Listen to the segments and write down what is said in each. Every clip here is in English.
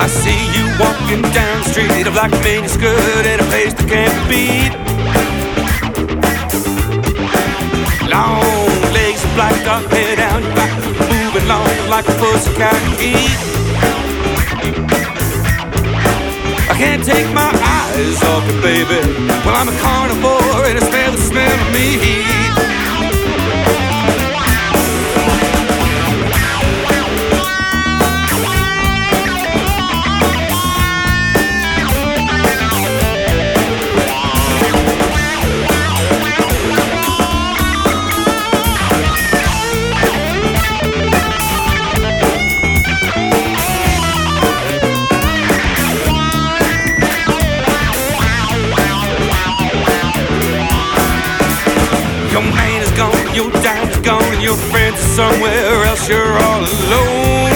I see you walking down the street of like a mini skirt at a pace that can't be beat. Long legs, and black dark hair down your back, moving along like a pussycat heat. I can't take my eyes off you, baby. Well, I'm a carnivore and I smell the smell of meat. Your dad's gone and your friends are somewhere else, you're all alone.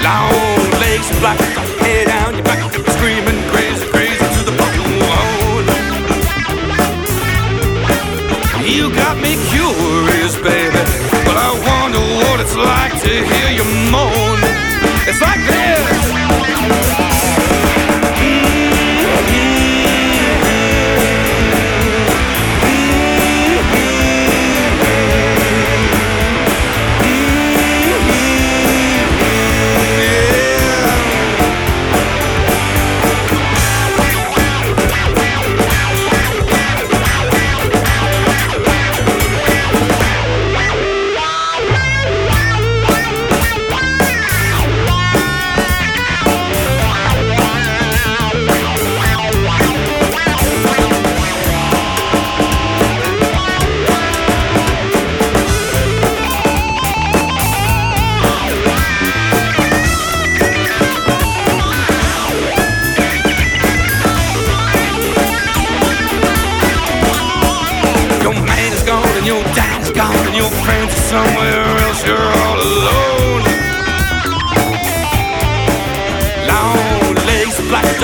Long legs, black head down your back, screaming crazy, crazy to the bone. You got me curious, baby, but I wonder what it's like to hear you moan. It's like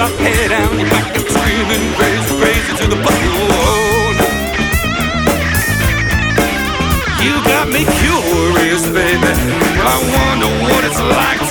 your head down and back and screaming crazy, crazy to the bone. You got me curious, baby. I wonder what it's like.